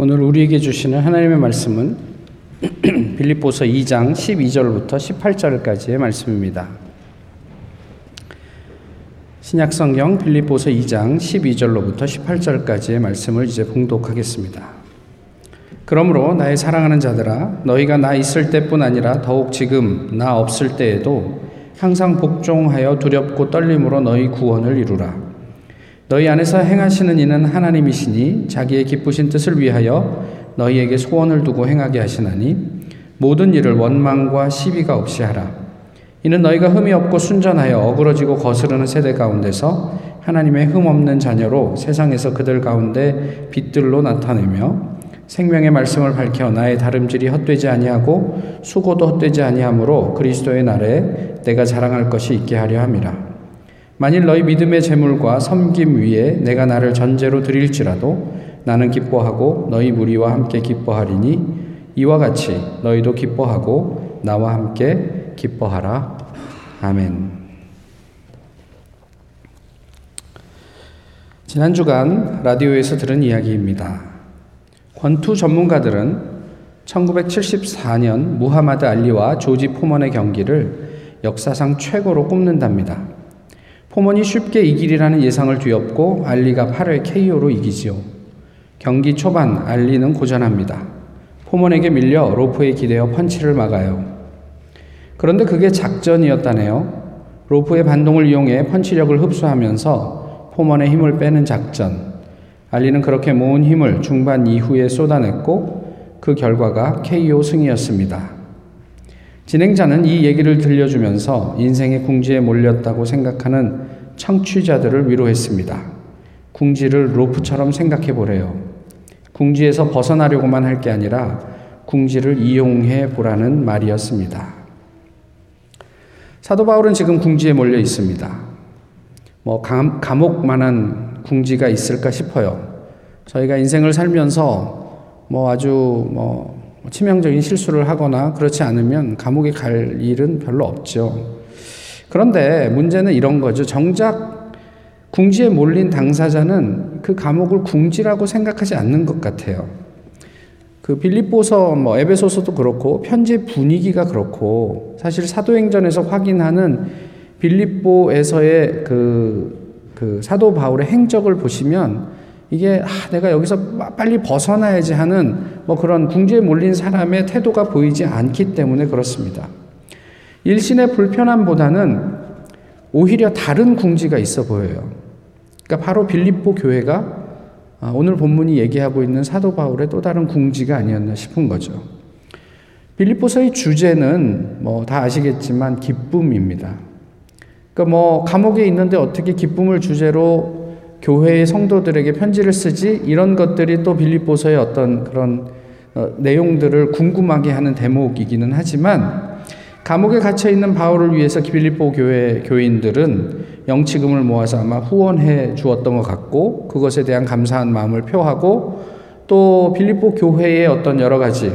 오늘 우리에게 주시는 하나님의 말씀은 빌립보서 2장 12절부터 18절까지의 말씀입니다. 신약 성경 빌립보서 2장 12절로부터 18절까지의 말씀을 이제 봉독하겠습니다. 그러므로 나의 사랑하는 자들아 너희가 나 있을 때뿐 아니라 더욱 지금 나 없을 때에도 항상 복종하여 두렵고 떨림으로 너희 구원을 이루라. 너희 안에서 행하시는 이는 하나님이시니 자기의 기쁘신 뜻을 위하여 너희에게 소원을 두고 행하게 하시나니 모든 일을 원망과 시비가 없이 하라. 이는 너희가 흠이 없고 순전하여 어그러지고 거스르는 세대 가운데서 하나님의 흠 없는 자녀로 세상에서 그들 가운데 빛들로 나타내며 생명의 말씀을 밝혀 나의 다름질이 헛되지 아니하고 수고도 헛되지 아니하므로 그리스도의 날에 내가 자랑할 것이 있게 하려 함이라. 만일 너희 믿음의 재물과 섬김 위에 내가 나를 전제로 드릴지라도 나는 기뻐하고 너희 무리와 함께 기뻐하리니 이와 같이 너희도 기뻐하고 나와 함께 기뻐하라. 아멘. 지난 주간 라디오에서 들은 이야기입니다. 권투 전문가들은 1974년 무하마드 알리와 조지 포먼의 경기를 역사상 최고로 꼽는답니다. 포먼이 쉽게 이기리라는 예상을 뒤엎고 알리가 8회 KO로 이기지요. 경기 초반 알리는 고전합니다. 포먼에게 밀려 로프에 기대어 펀치를 막아요. 그런데 그게 작전이었다네요. 로프의 반동을 이용해 펀치력을 흡수하면서 포먼의 힘을 빼는 작전. 알리는 그렇게 모은 힘을 중반 이후에 쏟아냈고 그 결과가 KO 승이었습니다. 진행자는 이 얘기를 들려주면서 인생의 궁지에 몰렸다고 생각하는 청취자들을 위로했습니다. 궁지를 로프처럼 생각해 보래요. 궁지에서 벗어나려고만 할 게 아니라 궁지를 이용해 보라는 말이었습니다. 사도 바울은 지금 궁지에 몰려 있습니다. 뭐 감, 감옥만한 궁지가 있을까 싶어요. 저희가 인생을 살면서 뭐 아주 뭐뭐 치명적인 실수를 하거나 그렇지 않으면 감옥에 갈 일은 별로 없죠. 그런데 문제는 이런 거죠. 정작 궁지에 몰린 당사자는 그 감옥을 궁지라고 생각하지 않는 것 같아요. 그 빌립보서 뭐 에베소서도 그렇고 편지 분위기가 그렇고 사실 사도행전에서 확인하는 빌립보에서의 그, 그 사도 바울의 행적을 보시면 이게 아, 내가 여기서 빨리 벗어나야지 하는 뭐 그런 궁지에 몰린 사람의 태도가 보이지 않기 때문에 그렇습니다. 일신의 불편함보다는 오히려 다른 궁지가 있어 보여요. 그러니까 바로 빌립보 교회가 아, 오늘 본문이 얘기하고 있는 사도 바울의 또 다른 궁지가 아니었나 싶은 거죠. 빌립보서의 주제는 뭐 다 아시겠지만 기쁨입니다. 그러니까 뭐 감옥에 있는데 어떻게 기쁨을 주제로 교회의 성도들에게 편지를 쓰지 이런 것들이 또 빌립보서의 어떤 그런 어, 내용들을 궁금하게 하는 대목이기는 하지만 감옥에 갇혀 있는 바울을 위해서 빌립보 교회 교인들은 영치금을 모아서 아마 후원해 주었던 것 같고 그것에 대한 감사한 마음을 표하고 또 빌립보 교회의 어떤 여러 가지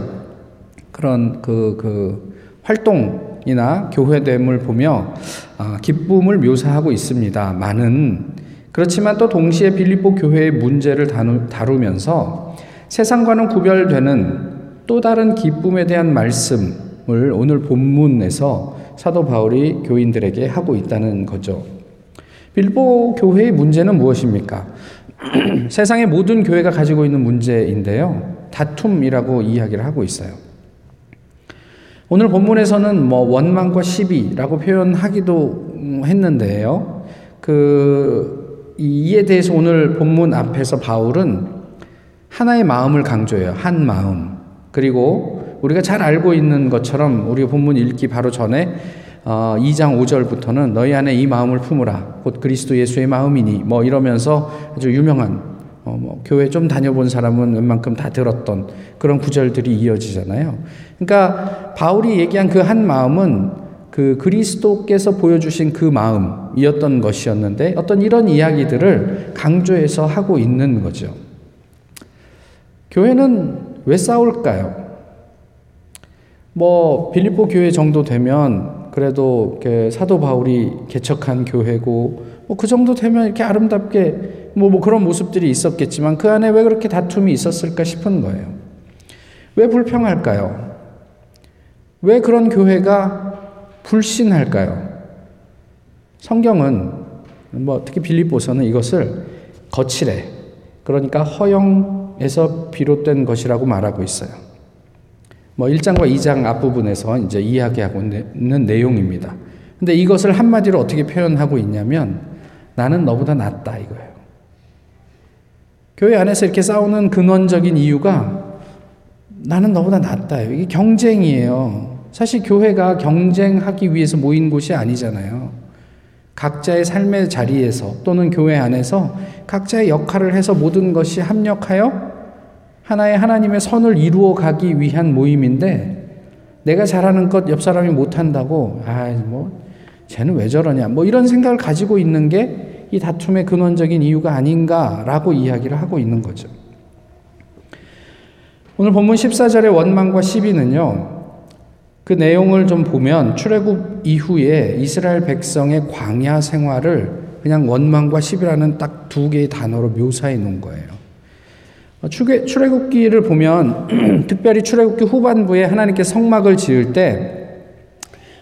그런 그, 그 활동이나 교회됨을 보며 아, 기쁨을 묘사하고 있습니다. 많은 그렇지만 또 동시에 빌립보 교회의 문제를 다루 면서 세상과는 구별되는 또 다른 기쁨에 대한 말씀을 오늘 본문에서 사도 바울이 교인들에게 하고 있다는 거죠. 빌보 교회의 문제는 무엇입니까? 세상의 모든 교회가 가지고 있는 문제인데요. 다툼이라고 이야기를 하고 있어요. 오늘 본문에서는 뭐 원망과 시비라고 표현하기도 했는데요. 그 이에 대해서 오늘 본문 앞에서 바울은 하나의 마음을 강조해요. 한 마음. 그리고 우리가 잘 알고 있는 것처럼 우리 본문 읽기 바로 전에 어, 2장 5절부터는 너희 안에 이 마음을 품으라. 곧 그리스도 예수의 마음이니. 뭐 이러면서 아주 유명한 어, 뭐 교회 좀 다녀본 사람은 웬만큼 다 들었던 그런 구절들이 이어지잖아요. 그러니까 바울이 얘기한 그 한 마음은 그 그리스도께서 보여주신 그 마음이었던 것이었는데 어떤 이런 이야기들을 강조해서 하고 있는 거죠. 교회는 왜 싸울까요? 뭐 빌립보 교회 정도 되면 그래도 사도 바울이 개척한 교회고 뭐 그 정도 되면 이렇게 아름답게 뭐, 뭐 그런 모습들이 있었겠지만 그 안에 왜 그렇게 다툼이 있었을까 싶은 거예요. 왜 불평할까요? 왜 그런 교회가 불신할까요? 성경은 뭐 특히 빌립보서는 이것을 거칠해 그러니까 허영에서 비롯된 것이라고 말하고 있어요. 뭐 1장과 2장 앞부분에서 이제 이야기하고 있는 내용입니다. 근데 이것을 한마디로 어떻게 표현하고 있냐면 나는 너보다 낫다 이거예요. 교회 안에서 이렇게 싸우는 근원적인 이유가 나는 너보다 낫다. 이게 경쟁이에요. 사실 교회가 경쟁하기 위해서 모인 곳이 아니잖아요. 각자의 삶의 자리에서 또는 교회 안에서 각자의 역할을 해서 모든 것이 합력하여 하나의 하나님의 선을 이루어 가기 위한 모임인데 내가 잘하는 것 옆 사람이 못한다고 아뭐 쟤는 왜 저러냐 뭐 이런 생각을 가지고 있는 게 이 다툼의 근원적인 이유가 아닌가라고 이야기를 하고 있는 거죠. 오늘 본문 14절의 원망과 시비는요. 그 내용을 좀 보면 출애굽 이후에 이스라엘 백성의 광야 생활을 그냥 원망과 시비라는 딱 두 개의 단어로 묘사해 놓은 거예요. 출애굽기를 보면 특별히 출애굽기 후반부에 하나님께 성막을 지을 때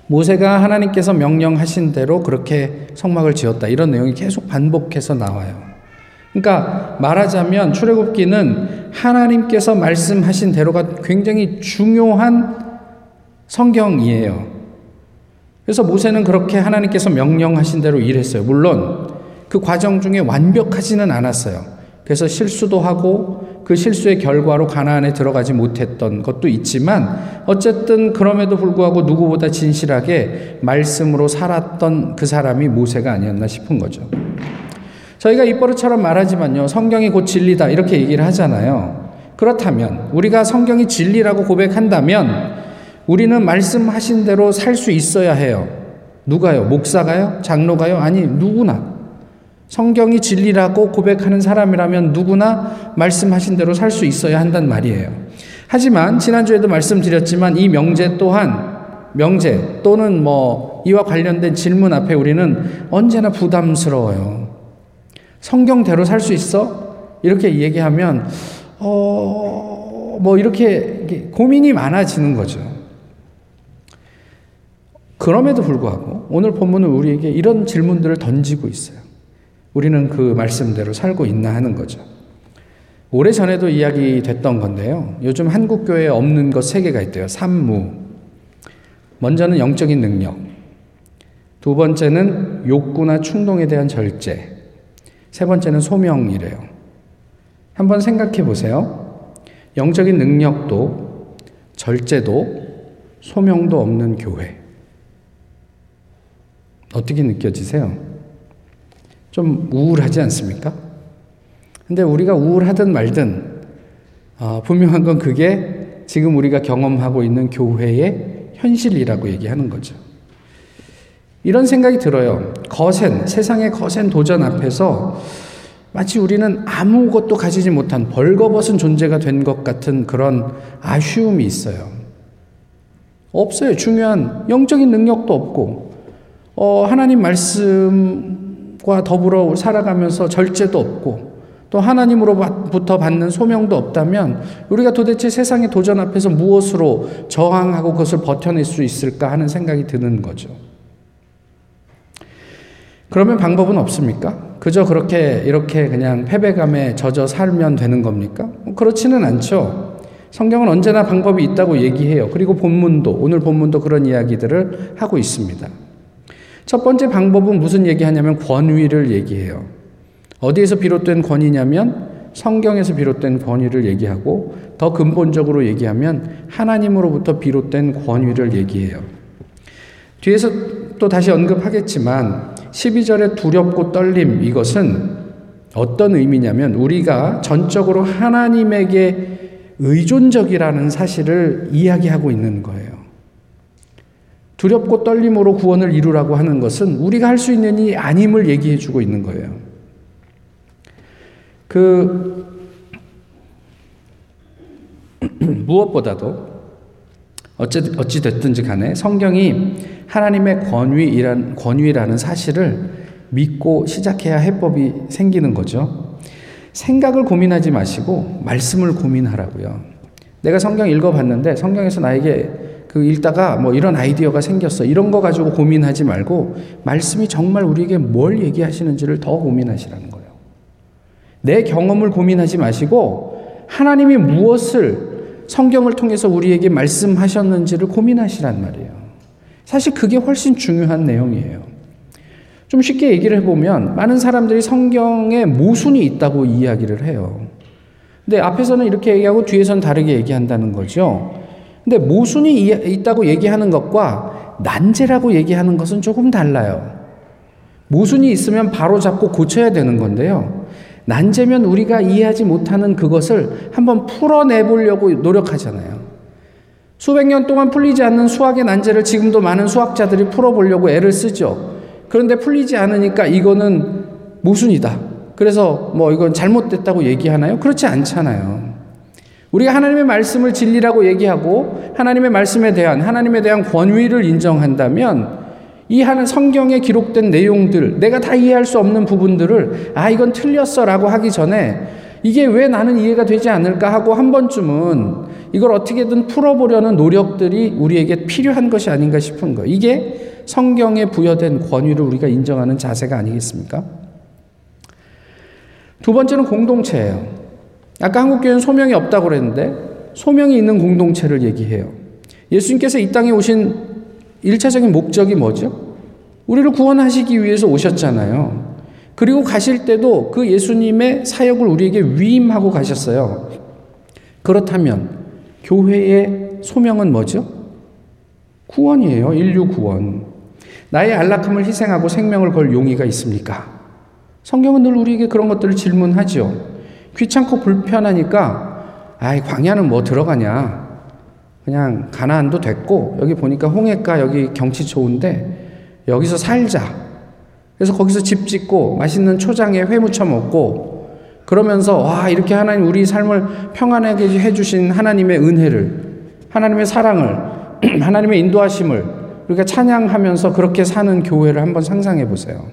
모세가 하나님께서 명령하신 대로 그렇게 성막을 지었다. 이런 내용이 계속 반복해서 나와요. 그러니까 말하자면 출애굽기는 하나님께서 말씀하신 대로가 굉장히 중요한 성경이에요. 그래서 모세는 그렇게 하나님께서 명령하신 대로 일했어요. 물론 그 과정 중에 완벽하지는 않았어요. 그래서 실수도 하고 그 실수의 결과로 가나안에 들어가지 못했던 것도 있지만 어쨌든 그럼에도 불구하고 누구보다 진실하게 말씀으로 살았던 그 사람이 모세가 아니었나 싶은 거죠. 저희가 입버릇처럼 말하지만요. 성경이 곧 진리다 이렇게 얘기를 하잖아요. 그렇다면 우리가 성경이 진리라고 고백한다면 우리는 말씀하신 대로 살 수 있어야 해요. 누가요? 목사가요? 장로가요? 아니 누구나 성경이 진리라고 고백하는 사람이라면 누구나 말씀하신 대로 살 수 있어야 한단 말이에요. 하지만 지난주에도 말씀드렸지만 이 명제 또한 명제 또는 뭐 이와 관련된 질문 앞에 우리는 언제나 부담스러워요. 성경대로 살 수 있어? 이렇게 얘기하면 어 뭐 이렇게 고민이 많아지는 거죠. 그럼에도 불구하고 오늘 본문은 우리에게 이런 질문들을 던지고 있어요. 우리는 그 말씀대로 살고 있나 하는 거죠. 오래 전에도 이야기 됐던 건데요. 요즘 한국 교회에 없는 것 세 개가 있대요. 산무. 먼저는 영적인 능력. 두 번째는 욕구나 충동에 대한 절제. 세 번째는 소명이래요. 한번 생각해 보세요. 영적인 능력도 절제도 소명도 없는 교회. 어떻게 느껴지세요? 좀 우울하지 않습니까? 근데 우리가 우울하든 말든 어, 분명한 건 그게 지금 우리가 경험하고 있는 교회의 현실이라고 얘기하는 거죠. 이런 생각이 들어요. 거센, 세상의 거센 도전 앞에서 마치 우리는 아무것도 가지지 못한 벌거벗은 존재가 된 것 같은 그런 아쉬움이 있어요. 없어요. 중요한 영적인 능력도 없고, 어, 하나님 말씀 과 더불어 살아가면서 절제도 없고 또 하나님으로부터 받는 소명도 없다면 우리가 도대체 세상의 도전 앞에서 무엇으로 저항하고 그것을 버텨낼 수 있을까 하는 생각이 드는 거죠. 그러면 방법은 없습니까? 그저 그렇게 이렇게 그냥 패배감에 젖어 살면 되는 겁니까? 그렇지는 않죠. 성경은 언제나 방법이 있다고 얘기해요. 그리고 본문도 오늘 본문도 그런 이야기들을 하고 있습니다. 첫 번째 방법은 무슨 얘기하냐면 권위를 얘기해요. 어디에서 비롯된 권위냐면 성경에서 비롯된 권위를 얘기하고 더 근본적으로 얘기하면 하나님으로부터 비롯된 권위를 얘기해요. 뒤에서 또 다시 언급하겠지만 12절의 두렵고 떨림 이것은 어떤 의미냐면 우리가 전적으로 하나님에게 의존적이라는 사실을 이야기하고 있는 거예요. 두렵고 떨림으로 구원을 이루라고 하는 것은 우리가 할 수 있는 이 아님을 얘기해 주고 있는 거예요. 그, 무엇보다도 어찌, 어찌 됐든지 간에 성경이 하나님의 권위이란, 권위라는 사실을 믿고 시작해야 해법이 생기는 거죠. 생각을 고민하지 마시고 말씀을 고민하라고요. 내가 성경 읽어봤는데 성경에서 나에게 그 읽다가 뭐 이런 아이디어가 생겼어. 이런 거 가지고 고민하지 말고 말씀이 정말 우리에게 뭘 얘기하시는지를 더 고민하시라는 거예요. 내 경험을 고민하지 마시고 하나님이 무엇을 성경을 통해서 우리에게 말씀하셨는지를 고민하시란 말이에요. 사실 그게 훨씬 중요한 내용이에요. 좀 쉽게 얘기를 해보면 많은 사람들이 성경에 모순이 있다고 이야기를 해요. 근데 앞에서는 이렇게 얘기하고 뒤에서는 다르게 얘기한다는 거죠. 근데 모순이 있다고 얘기하는 것과 난제라고 얘기하는 것은 조금 달라요. 모순이 있으면 바로 잡고 고쳐야 되는 건데요. 난제면 우리가 이해하지 못하는 그것을 한번 풀어내 보려고 노력하잖아요. 수백 년 동안 풀리지 않는 수학의 난제를 지금도 많은 수학자들이 풀어보려고 애를 쓰죠. 그런데 풀리지 않으니까 이거는 모순이다. 그래서 뭐 이건 잘못됐다고 얘기하나요? 그렇지 않잖아요. 우리가 하나님의 말씀을 진리라고 얘기하고 하나님의 말씀에 대한 하나님에 대한 권위를 인정한다면 이 하는 성경에 기록된 내용들 내가 다 이해할 수 없는 부분들을 아 이건 틀렸어라고 하기 전에 이게 왜 나는 이해가 되지 않을까 하고 한 번쯤은 이걸 어떻게든 풀어보려는 노력들이 우리에게 필요한 것이 아닌가 싶은 거. 이게 성경에 부여된 권위를 우리가 인정하는 자세가 아니겠습니까? 두 번째는 공동체예요. 아까 한국교회는 소명이 없다고 그랬는데 소명이 있는 공동체를 얘기해요. 예수님께서 이 땅에 오신 1차적인 목적이 뭐죠? 우리를 구원하시기 위해서 오셨잖아요. 그리고 가실 때도 그 예수님의 사역을 우리에게 위임하고 가셨어요. 그렇다면 교회의 소명은 뭐죠? 구원이에요. 인류 구원. 나의 안락함을 희생하고 생명을 걸 용의가 있습니까? 성경은 늘 우리에게 그런 것들을 질문하죠. 귀찮고 불편하니까 아이 광야는 뭐 들어가냐? 그냥 가나안도 됐고 여기 보니까 홍해가 여기 경치 좋은데 여기서 살자. 그래서 거기서 집 짓고 맛있는 초장에 회 무쳐 먹고 그러면서 와 이렇게 하나님 우리 삶을 평안하게 해주신 하나님의 은혜를 하나님의 사랑을 하나님의 인도하심을 우리가 찬양하면서 그렇게 사는 교회를 한번 상상해 보세요.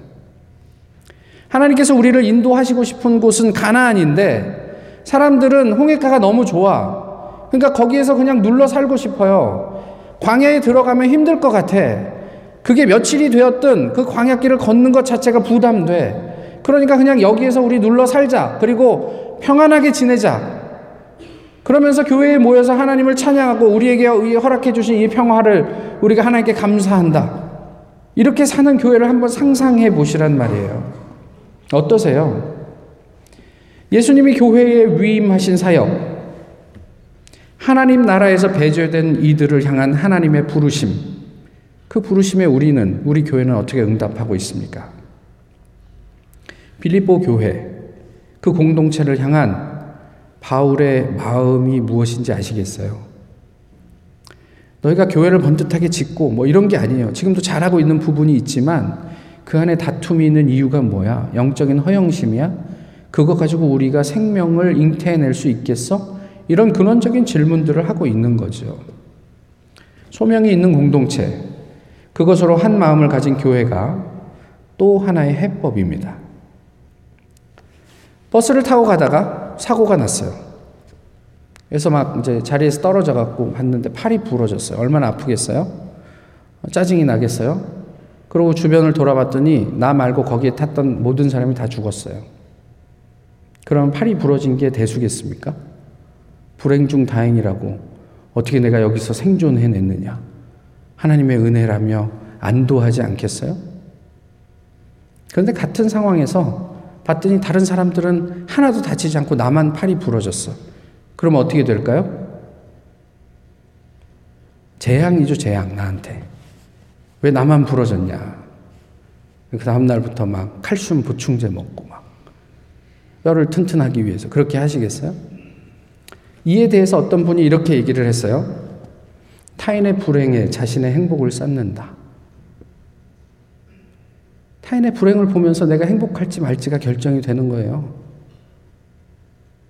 하나님께서 우리를 인도하시고 싶은 곳은 가나안인데 사람들은 홍해가가 너무 좋아. 그러니까 거기에서 그냥 눌러 살고 싶어요. 광야에 들어가면 힘들 것 같아. 그게 며칠이 되었든 그 광야길을 걷는 것 자체가 부담돼. 그러니까 그냥 여기에서 우리 눌러 살자. 그리고 평안하게 지내자. 그러면서 교회에 모여서 하나님을 찬양하고 우리에게 허락해 주신 이 평화를 우리가 하나님께 감사한다. 이렇게 사는 교회를 한번 상상해 보시란 말이에요. 어떠세요? 예수님이 교회에 위임하신 사역, 하나님 나라에서 배제된 이들을 향한 하나님의 부르심, 그 부르심에 우리는, 우리 교회는 어떻게 응답하고 있습니까? 빌립보 교회, 그 공동체를 향한 바울의 마음이 무엇인지 아시겠어요? 너희가 교회를 번듯하게 짓고 뭐 이런 게 아니에요. 지금도 잘하고 있는 부분이 있지만 그 안에 다툼이 있는 이유가 뭐야? 영적인 허영심이야? 그거 가지고 우리가 생명을 잉태해낼 수 있겠어? 이런 근원적인 질문들을 하고 있는 거죠. 소명이 있는 공동체, 그것으로 한 마음을 가진 교회가 또 하나의 해법입니다. 버스를 타고 가다가 사고가 났어요. 그래서 막 이제 자리에서 떨어져 갖고 봤는데 팔이 부러졌어요. 얼마나 아프겠어요? 짜증이 나겠어요? 그리고 주변을 돌아봤더니 나 말고 거기에 탔던 모든 사람이 다 죽었어요. 그럼 팔이 부러진 게 대수겠습니까? 불행 중 다행이라고 어떻게 내가 여기서 생존해냈느냐? 하나님의 은혜라며 안도하지 않겠어요? 그런데 같은 상황에서 봤더니 다른 사람들은 하나도 다치지 않고 나만 팔이 부러졌어. 그럼 어떻게 될까요? 재앙이죠, 재앙, 나한테. 왜 나만 부러졌냐? 그 다음날부터 막 칼슘 보충제 먹고 막 뼈를 튼튼하기 위해서 그렇게 하시겠어요? 이에 대해서 어떤 분이 이렇게 얘기를 했어요. 타인의 불행에 자신의 행복을 쌓는다. 타인의 불행을 보면서 내가 행복할지 말지가 결정이 되는 거예요.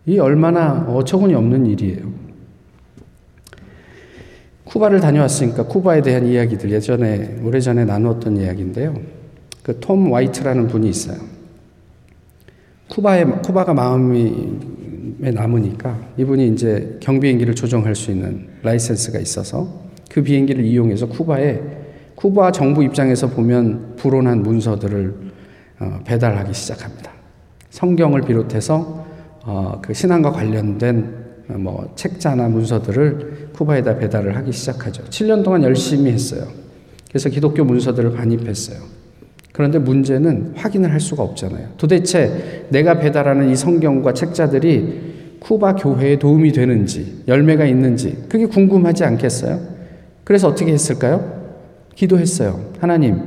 이 얼마나 어처구니 없는 일이에요. 쿠바를 다녀왔으니까 쿠바에 대한 이야기들 예전에 오래전에 나누었던 이야기인데요. 그 그 톰 화이트라는 분이 있어요. 쿠바에 쿠바가 마음이 남으니까 이분이 이제 경비행기를 조종할 수 있는 라이센스가 있어서 그 비행기를 이용해서 쿠바에 쿠바 정부 입장에서 보면 불온한 문서들을 어, 배달하기 시작합니다. 성경을 비롯해서 어, 그 신앙과 관련된 어, 뭐 책자나 문서들을 쿠바에다 배달을 하기 시작하죠. 7년 동안 열심히 했어요. 그래서 기독교 문서들을 반입했어요. 그런데 문제는 확인을 할 수가 없잖아요. 도대체 내가 배달하는 이 성경과 책자들이 쿠바 교회에 도움이 되는지, 열매가 있는지, 그게 궁금하지 않겠어요? 그래서 어떻게 했을까요? 기도했어요. 하나님,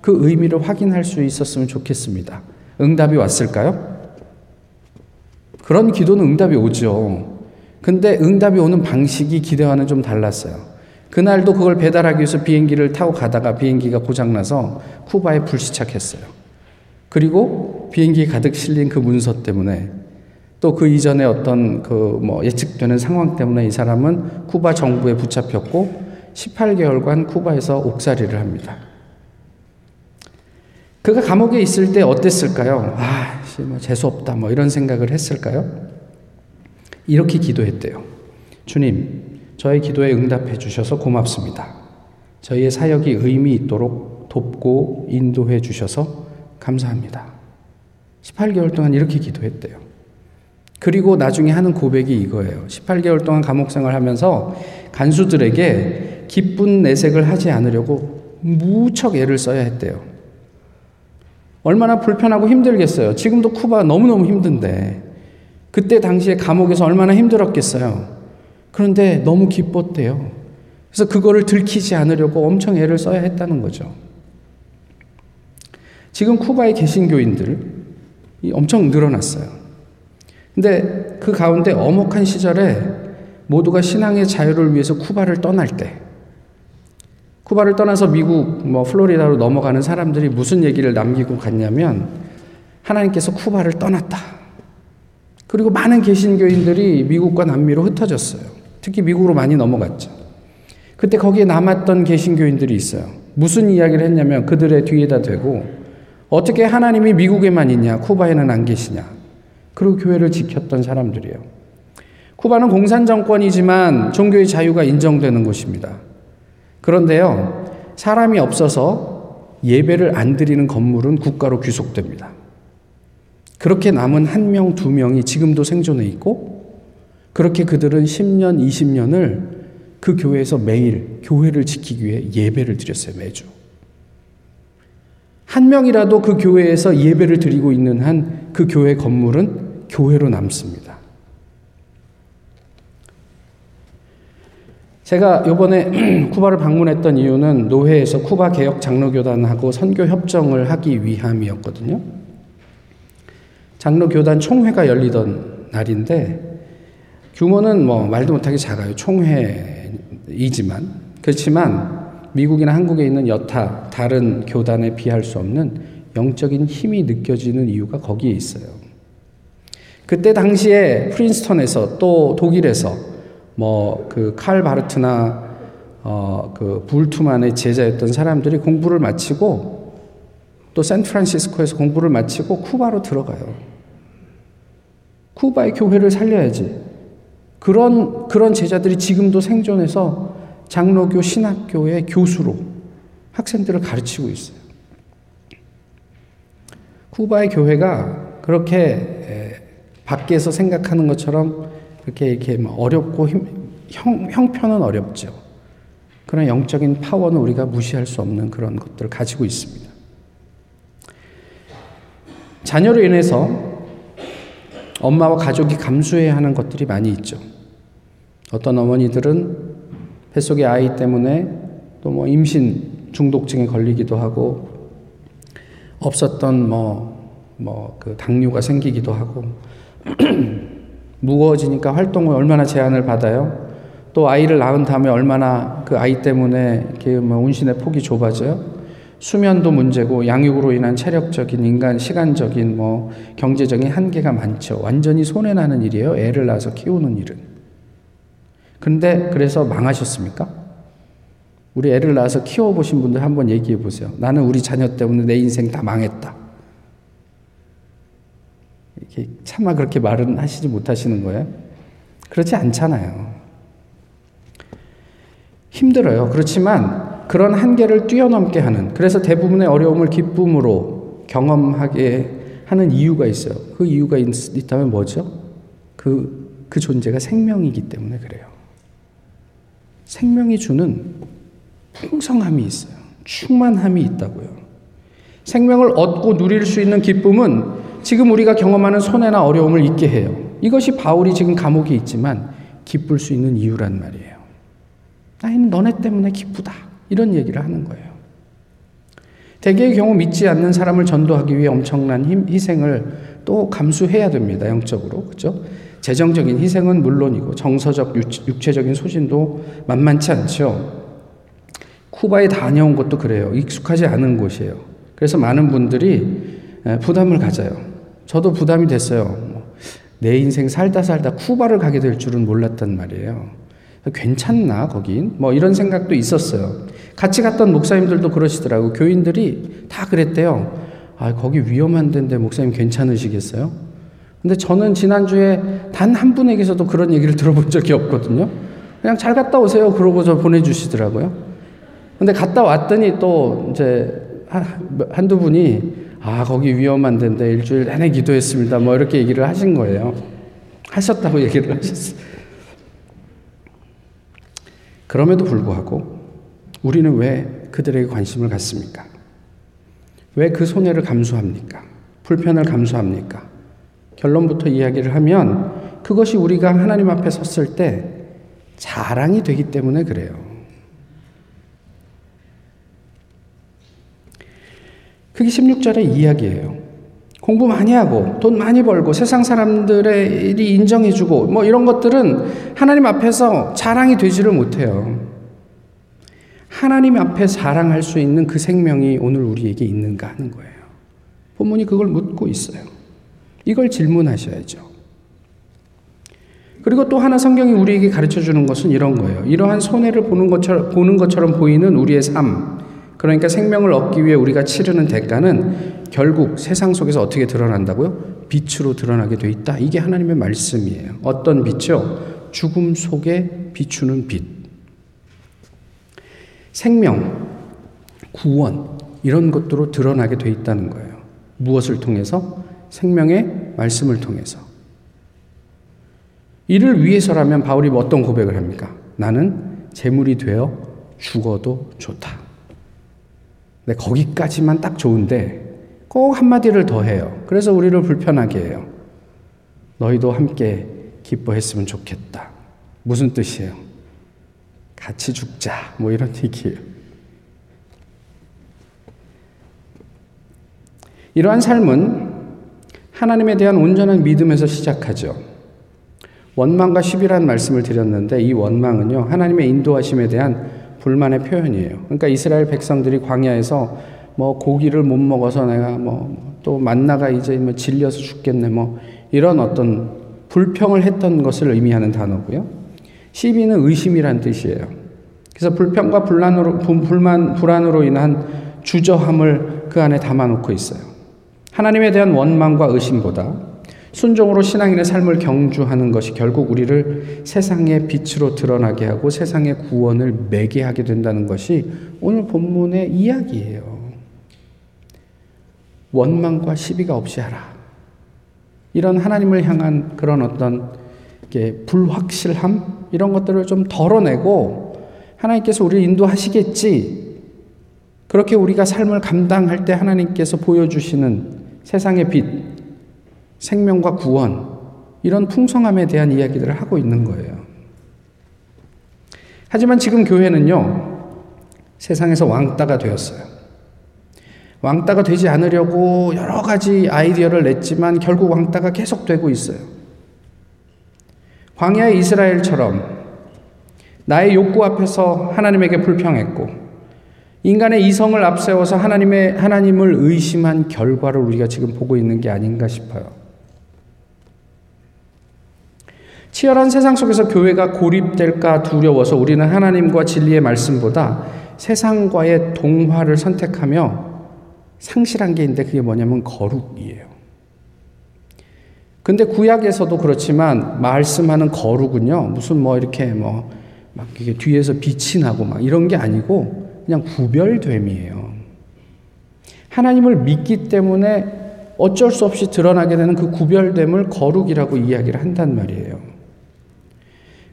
그 의미를 확인할 수 있었으면 좋겠습니다. 응답이 왔을까요? 그런 기도는 응답이 오죠. 근데 응답이 오는 방식이 기대와는 좀 달랐어요. 그날도 그걸 배달하기 위해서 비행기를 타고 가다가 비행기가 고장나서 쿠바에 불시착했어요. 그리고 비행기 가득 실린 그 문서 때문에 또 그 이전에 어떤 그 뭐 예측되는 상황 때문에 이 사람은 쿠바 정부에 붙잡혔고 18개월간 쿠바에서 옥살이를 합니다. 그가 감옥에 있을 때 어땠을까요? 아, 뭐 재수없다, 뭐 이런 생각을 했을까요? 이렇게 기도했대요. 주님, 저의 기도에 응답해 주셔서 고맙습니다. 저희의 사역이 의미 있도록 돕고 인도해 주셔서 감사합니다. 18개월 동안 이렇게 기도했대요. 그리고 나중에 하는 고백이 이거예요. 18개월 동안 감옥 생활하면서 간수들에게 기쁜 내색을 하지 않으려고 무척 애를 써야 했대요. 얼마나 불편하고 힘들겠어요. 지금도 쿠바 너무너무 힘든데 그때 당시에 감옥에서 얼마나 힘들었겠어요. 그런데 너무 기뻤대요. 그래서 그거를 들키지 않으려고 엄청 애를 써야 했다는 거죠. 지금 쿠바의 개신교인들 엄청 늘어났어요. 근데 그 가운데 어목한 시절에 모두가 신앙의 자유를 위해서 쿠바를 떠날 때 쿠바를 떠나서 미국 뭐 플로리다로 넘어가는 사람들이 무슨 얘기를 남기고 갔냐면 하나님께서 쿠바를 떠났다. 그리고 많은 개신교인들이 미국과 남미로 흩어졌어요. 특히 미국으로 많이 넘어갔죠. 그때 거기에 남았던 개신교인들이 있어요. 무슨 이야기를 했냐면 그들의 뒤에다 대고 어떻게 하나님이 미국에만 있냐, 쿠바에는 안 계시냐. 그리고 교회를 지켰던 사람들이에요. 쿠바는 공산 정권이지만 종교의 자유가 인정되는 곳입니다. 그런데요, 사람이 없어서 예배를 안 드리는 건물은 국가로 귀속됩니다. 그렇게 남은 한 명, 두 명이 지금도 생존해 있고, 그렇게 그들은 10년, 20년을 그 교회에서 매일 교회를 지키기 위해 예배를 드렸어요, 매주. 한 명이라도 그 교회에서 예배를 드리고 있는 한 그 교회 건물은 교회로 남습니다. 제가 요번에 쿠바를 방문했던 이유는 노회에서 쿠바 개혁 장로교단하고 선교 협정을 하기 위함이었거든요. 장로 교단 총회가 열리던 날인데 규모는 뭐 말도 못하게 작아요. 총회이지만 그렇지만 미국이나 한국에 있는 여타 다른 교단에 비할 수 없는 영적인 힘이 느껴지는 이유가 거기에 있어요. 그때 당시에 프린스턴에서 또 독일에서 뭐 그 칼 바르트나 어 그 불투만의 제자였던 사람들이 공부를 마치고 또 샌프란시스코에서 공부를 마치고 쿠바로 들어가요. 쿠바의 교회를 살려야지. 그런 그런 제자들이 지금도 생존해서 장로교 신학교의 교수로 학생들을 가르치고 있어요. 쿠바의 교회가 그렇게 밖에서 생각하는 것처럼 그렇게 이렇게 뭐 어렵고 힘, 형, 형편은 어렵죠. 그런 영적인 파워는 우리가 무시할 수 없는 그런 것들을 가지고 있습니다. 자녀로 인해서 엄마와 가족이 감수해야 하는 것들이 많이 있죠. 어떤 어머니들은 뱃속의 아이 때문에 또 뭐 임신 중독증에 걸리기도 하고 없었던 뭐, 뭐 그 당뇨가 생기기도 하고 무거워지니까 활동을 얼마나 제한을 받아요. 또 아이를 낳은 다음에 얼마나 그 아이 때문에 이렇게 뭐 운신의 폭이 좁아져요. 수면도 문제고 양육으로 인한 체력적인 인간 시간적인 뭐 경제적인 한계가 많죠. 완전히 손해 나는 일이에요. 애를 낳아서 키우는 일은. 근데 그래서 망하셨습니까? 우리 애를 낳아서 키워 보신 분들 한번 얘기해 보세요. 나는 우리 자녀 때문에 내 인생 다 망했다. 이렇게 차마 그렇게 말은 하시지 못하시는 거예요? 그렇지 않잖아요. 힘들어요. 그렇지만 그런 한계를 뛰어넘게 하는, 그래서 대부분의 어려움을 기쁨으로 경험하게 하는 이유가 있어요. 그 이유가 있, 다면 뭐죠? 그, 그 존재가 생명이기 때문에 그래요. 생명이 주는 풍성함이 있어요. 충만함이 있다고요. 생명을 얻고 누릴 수 있는 기쁨은 지금 우리가 경험하는 손해나 어려움을 잊게 해요. 이것이 바울이 지금 감옥에 있지만 기쁠 수 있는 이유란 말이에요. 나는 너네 때문에 기쁘다. 이런 얘기를 하는 거예요. 대개의 경우 믿지 않는 사람을 전도하기 위해 엄청난 힘, 희생을 또 감수해야 됩니다. 영적으로. 그죠? 재정적인 희생은 물론이고 정서적, 육체적인 소진도 만만치 않죠. 쿠바에 다녀온 것도 그래요. 익숙하지 않은 곳이에요. 그래서 많은 분들이 부담을 가져요. 저도 부담이 됐어요. 뭐, 내 인생 살다 살다 쿠바를 가게 될 줄은 몰랐단 말이에요. 괜찮나, 거긴? 뭐 이런 생각도 있었어요. 같이 갔던 목사님들도 그러시더라고. 교인들이 다 그랬대요. 아, 거기 위험한 데인데 목사님 괜찮으시겠어요? 근데 저는 지난주에 단 한 분에게서도 그런 얘기를 들어본 적이 없거든요. 그냥 잘 갔다 오세요. 그러고 저 보내주시더라고요. 근데 갔다 왔더니 또 이제 한 두 분이 아, 거기 위험한 데인데 일주일 내내 기도했습니다. 뭐 이렇게 얘기를 하신 거예요. 하셨다고 얘기를 하셨어요. 그럼에도 불구하고 우리는 왜 그들에게 관심을 갖습니까? 왜 그 손해를 감수합니까? 불편을 감수합니까? 결론부터 이야기를 하면 그것이 우리가 하나님 앞에 섰을 때 자랑이 되기 때문에 그래요. 그게 16절의 이야기예요. 공부 많이 하고 돈 많이 벌고 세상 사람들의 일이 인정해주고 뭐 이런 것들은 하나님 앞에서 자랑이 되지를 못해요. 하나님 앞에 자랑할 수 있는 그 생명이 오늘 우리에게 있는가 하는 거예요. 본문이 그걸 묻고 있어요. 이걸 질문하셔야죠. 그리고 또 하나 성경이 우리에게 가르쳐 주는 것은 이런 거예요. 이러한 손해를 보는 것처럼, 보는 것처럼 보이는 우리의 삶, 그러니까 생명을 얻기 위해 우리가 치르는 대가는 결국 세상 속에서 어떻게 드러난다고요? 빛으로 드러나게 돼 있다. 이게 하나님의 말씀이에요. 어떤 빛이요? 죽음 속에 비추는 빛. 생명, 구원, 이런 것들로 드러나게 돼 있다는 거예요. 무엇을 통해서? 생명의 말씀을 통해서. 이를 위해서라면 바울이 어떤 고백을 합니까? 나는 재물이 되어 죽어도 좋다. 네, 거기까지만 딱 좋은데 꼭 한마디를 더 해요. 그래서 우리를 불편하게 해요. 너희도 함께 기뻐했으면 좋겠다. 무슨 뜻이에요? 같이 죽자. 뭐 이런 얘기예요. 이러한 삶은 하나님에 대한 온전한 믿음에서 시작하죠. 원망과 시비란 말씀을 드렸는데 이 원망은요, 하나님의 인도하심에 대한 불만의 표현이에요. 그러니까 이스라엘 백성들이 광야에서 뭐 고기를 못 먹어서 내가 뭐 또 만나가 이제 뭐 질려서 죽겠네 뭐 이런 어떤 불평을 했던 것을 의미하는 단어고요. 시비는 의심이란 뜻이에요. 그래서 불평과 불란으로, 불만, 불안으로 인한 주저함을 그 안에 담아놓고 있어요. 하나님에 대한 원망과 의심보다 순종으로 신앙인의 삶을 경주하는 것이 결국 우리를 세상의 빛으로 드러나게 하고 세상의 구원을 매게 하게 된다는 것이 오늘 본문의 이야기예요. 원망과 시비가 없이 하라. 이런 하나님을 향한 그런 어떤 불확실함 이런 것들을 좀 덜어내고 하나님께서 우리를 인도하시겠지. 그렇게 우리가 삶을 감당할 때 하나님께서 보여주시는 세상의 빛, 생명과 구원, 이런 풍성함에 대한 이야기들을 하고 있는 거예요. 하지만 지금 교회는요, 세상에서 왕따가 되었어요. 왕따가 되지 않으려고 여러 가지 아이디어를 냈지만 결국 왕따가 계속되고 있어요. 광야의 이스라엘처럼 나의 욕구 앞에서 하나님에게 불평했고 인간의 이성을 앞세워서 하나님의 하나님을 의심한 결과를 우리가 지금 보고 있는 게 아닌가 싶어요. 치열한 세상 속에서 교회가 고립될까 두려워서 우리는 하나님과 진리의 말씀보다 세상과의 동화를 선택하며 상실한 게 있는데 그게 뭐냐면 거룩이에요. 근데 구약에서도 그렇지만 말씀하는 거룩은요, 무슨 뭐 이렇게 뭐, 막 이게 뒤에서 빛이 나고 막 이런 게 아니고 그냥 구별됨이에요. 하나님을 믿기 때문에 어쩔 수 없이 드러나게 되는 그 구별됨을 거룩이라고 이야기를 한단 말이에요.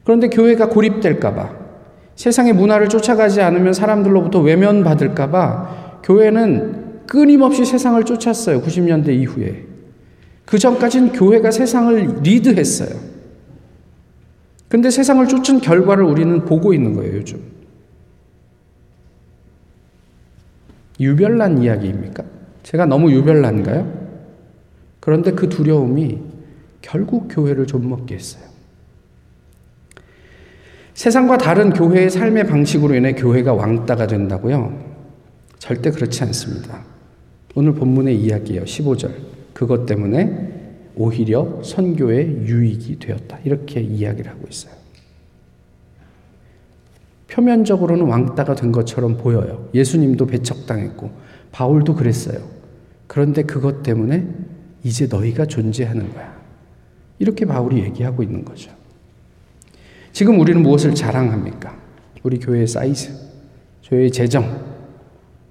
그런데 교회가 고립될까봐, 세상의 문화를 쫓아가지 않으면 사람들로부터 외면받을까봐 교회는 끊임없이 세상을 쫓았어요. 90년대 이후에. 그 전까지는 교회가 세상을 리드했어요. 근데 세상을 쫓은 결과를 우리는 보고 있는 거예요, 요즘. 유별난 이야기입니까? 제가 너무 유별난가요? 그런데 그 두려움이 결국 교회를 좀먹게 했어요. 세상과 다른 교회의 삶의 방식으로 인해 교회가 왕따가 된다고요? 절대 그렇지 않습니다. 오늘 본문의 이야기예요. 15절. 그것 때문에 오히려 선교의 유익이 되었다. 이렇게 이야기를 하고 있어요. 표면적으로는 왕따가 된 것처럼 보여요. 예수님도 배척당했고, 바울도 그랬어요. 그런데 그것 때문에 이제 너희가 존재하는 거야. 이렇게 바울이 얘기하고 있는 거죠. 지금 우리는 무엇을 자랑합니까? 우리 교회의 사이즈, 교회의 재정,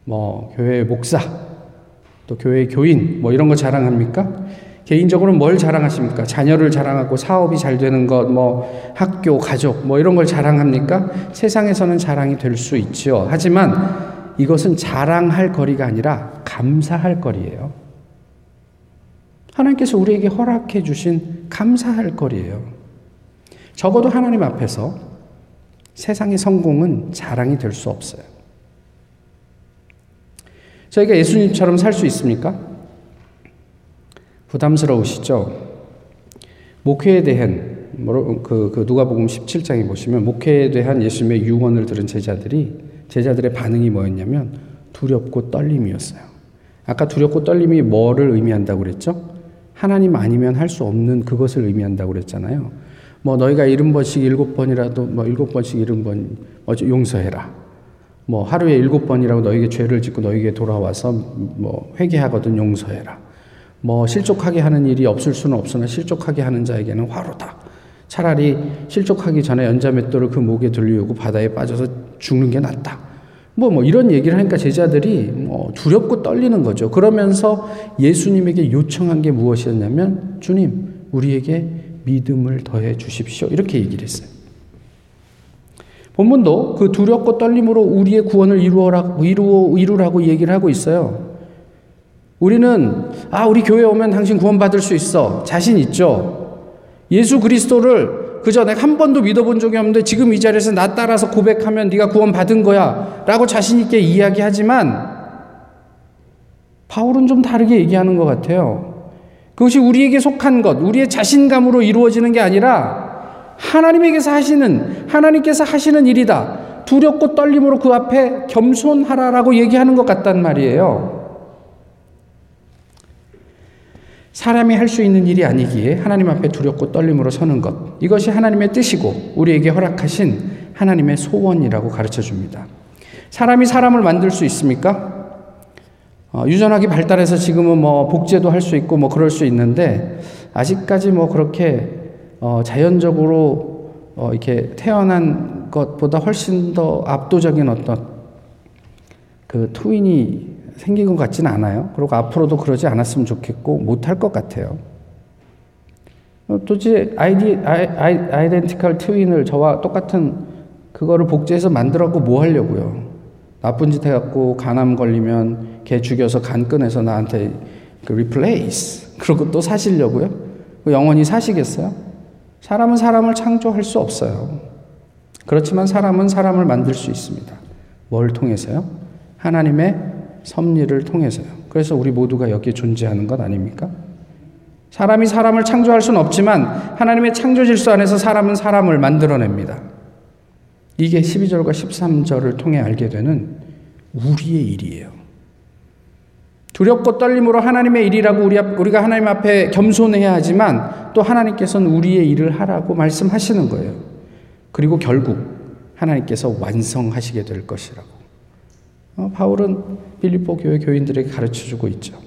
뭐 교회의 목사, 또 교회의 교인, 뭐 이런 거 자랑합니까? 개인적으로 뭘 자랑하십니까? 자녀를 자랑하고 사업이 잘 되는 것, 뭐 학교, 가족, 뭐 이런 걸 자랑합니까? 세상에서는 자랑이 될 수 있죠. 하지만 이것은 자랑할 거리가 아니라 감사할 거리예요. 하나님께서 우리에게 허락해 주신 감사할 거리예요. 적어도 하나님 앞에서 세상의 성공은 자랑이 될 수 없어요. 저희가 예수님처럼 살 수 있습니까? 부담스러우시죠? 목회에 대한 그, 그 누가복음 17장에 보시면 목회에 대한 예수님의 유언을 들은 제자들이 제자들의 반응이 뭐였냐면 두렵고 떨림이었어요. 아까 두렵고 떨림이 뭐를 의미한다고 그랬죠? 하나님 아니면 할 수 없는 그것을 의미한다고 그랬잖아요. 뭐 너희가 일흔 번씩 일곱 번이라도 뭐 일곱 번씩 일흔 번 용서해라. 뭐 하루에 일곱 번이라고 너에게 죄를 짓고 너에게 돌아와서 뭐 회개하거든 용서해라. 뭐 실족하게 하는 일이 없을 수는 없으나 실족하게 하는 자에게는 화로다. 차라리 실족하기 전에 연자맷돌을 그 목에 들리우고 바다에 빠져서 죽는 게 낫다. 뭐, 뭐, 이런 얘기를 하니까 제자들이 뭐 두렵고 떨리는 거죠. 그러면서 예수님에게 요청한 게 무엇이었냐면, 주님, 우리에게 믿음을 더해 주십시오. 이렇게 얘기를 했어요. 본문도 그 두렵고 떨림으로 우리의 구원을 이루어라, 이루어, 이루라고 얘기를 하고 있어요. 우리는, 아, 우리 교회 오면 당신 구원받을 수 있어. 자신 있죠? 예수 그리스도를 그저 내가 한 번도 믿어본 적이 없는데 지금 이 자리에서 나 따라서 고백하면 네가 구원받은 거야 라고 자신있게 이야기하지만 바울은 좀 다르게 얘기하는 것 같아요. 그것이 우리에게 속한 것, 우리의 자신감으로 이루어지는 게 아니라 하나님에게서 하시는, 하나님께서 하시는 일이다. 두렵고 떨림으로 그 앞에 겸손하라라고 얘기하는 것 같단 말이에요. 사람이 할 수 있는 일이 아니기에 하나님 앞에 두렵고 떨림으로 서는 것. 이것이 하나님의 뜻이고 우리에게 허락하신 하나님의 소원이라고 가르쳐 줍니다. 사람이 사람을 만들 수 있습니까? 어, 유전학이 발달해서 지금은 뭐 복제도 할 수 있고 뭐 그럴 수 있는데 아직까지 뭐 그렇게 어, 자연적으로 어, 이렇게 태어난 것보다 훨씬 더 압도적인 어떤 그 twin이 생긴 것 같지는 않아요. 그리고 앞으로도 그러지 않았으면 좋겠고 못할 것 같아요. 어, 도대체 identi-, i-, i-, identical twin을 저와 똑같은 그거를 복제해서 만들었고 뭐 하려고요. 나쁜 짓 해갖고 간암 걸리면 개 죽여서 간 꺼내서 나한테 그 replace 그러고 또 사시려고요? 그 영원히 사시겠어요? 사람은 사람을 창조할 수 없어요. 그렇지만 사람은 사람을 만들 수 있습니다. 뭘 통해서요? 하나님의 섭리를 통해서요. 그래서 우리 모두가 여기에 존재하는 것 아닙니까? 사람이 사람을 창조할 수는 없지만 하나님의 창조 질서 안에서 사람은 사람을 만들어냅니다. 이게 12절과 13절을 통해 알게 되는 우리의 일이에요. 두렵고 떨림으로 하나님의 일이라고 우리 우리가 하나님 앞에 겸손해야 하지만 또 하나님께서는 우리의 일을 하라고 말씀하시는 거예요. 그리고 결국 하나님께서 완성하시게 될 것이라고. 어, 바울은 빌립보 교회 교인들에게 가르쳐 주고 있죠.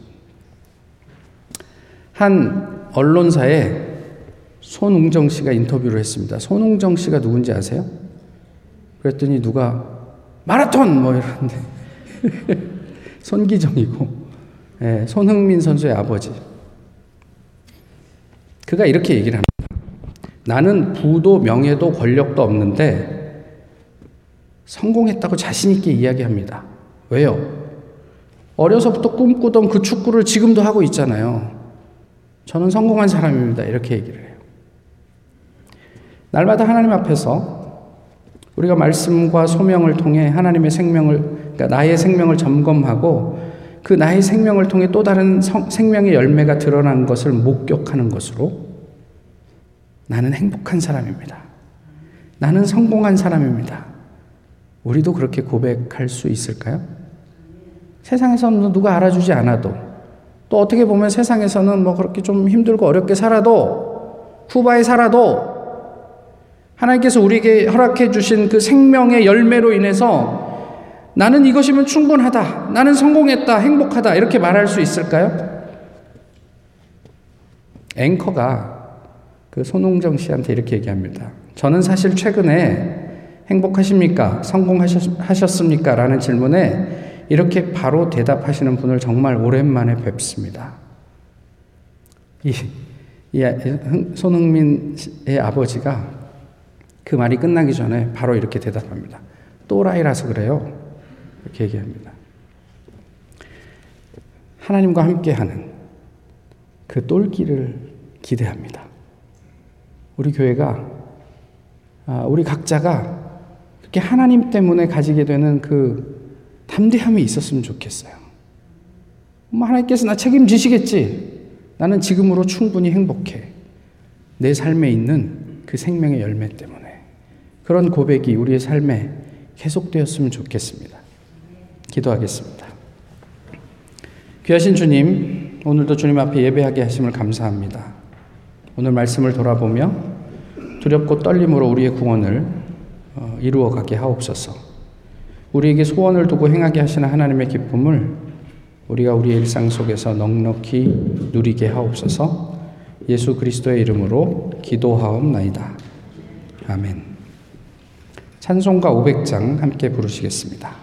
한 언론사에 손웅정 씨가 인터뷰를 했습니다. 손웅정 씨가 누군지 아세요? 그랬더니 누가 마라톤 뭐 이러는데 손기정이고 예, 손흥민 선수의 아버지. 그가 이렇게 얘기를 합니다. 나는 부도 명예도 권력도 없는데 성공했다고 자신 있게 이야기합니다. 왜요? 어려서부터 꿈꾸던 그 축구를 지금도 하고 있잖아요. 저는 성공한 사람입니다. 이렇게 얘기를 해요. 날마다 하나님 앞에서 우리가 말씀과 소명을 통해 하나님의 생명을, 그러니까 나의 생명을 점검하고 그 나의 생명을 통해 또 다른 성, 생명의 열매가 드러난 것을 목격하는 것으로 나는 행복한 사람입니다. 나는 성공한 사람입니다. 우리도 그렇게 고백할 수 있을까요? 세상에서는 누가 알아주지 않아도 또 어떻게 보면 세상에서는 뭐 그렇게 좀 힘들고 어렵게 살아도 후바에 살아도 하나님께서 우리에게 허락해 주신 그 생명의 열매로 인해서 나는 이것이면 충분하다. 나는 성공했다. 행복하다. 이렇게 말할 수 있을까요? 앵커가 그 손홍정 씨한테 이렇게 얘기합니다. 저는 사실 최근에 행복하십니까? 성공하셨습니까? 라는 질문에 이렇게 바로 대답하시는 분을 정말 오랜만에 뵙습니다. 이, 이 손흥민의 아버지가 그 말이 끝나기 전에 바로 이렇게 대답합니다. 또라이라서 그래요. 이렇게 얘기합니다. 하나님과 함께하는 그 똘끼를 기대합니다. 우리 교회가, 아, 우리 각자가 이렇게 하나님 때문에 가지게 되는 그 담대함이 있었으면 좋겠어요. 뭐 하나님께서 나 책임지시겠지. 나는 지금으로 충분히 행복해. 내 삶에 있는 그 생명의 열매 때문에. 그런 고백이 우리의 삶에 계속되었으면 좋겠습니다. 기도하겠습니다. 귀하신 주님, 오늘도 주님 앞에 예배하게 하심을 감사합니다. 오늘 말씀을 돌아보며 두렵고 떨림으로 우리의 구원을 어, 이루어 가게 하옵소서. 우리에게 소원을 두고 행하게 하시는 하나님의 기쁨을 우리가 우리의 일상 속에서 넉넉히 누리게 하옵소서. 예수 그리스도의 이름으로 기도하옵나이다. 아멘. 찬송가 500장 함께 부르시겠습니다.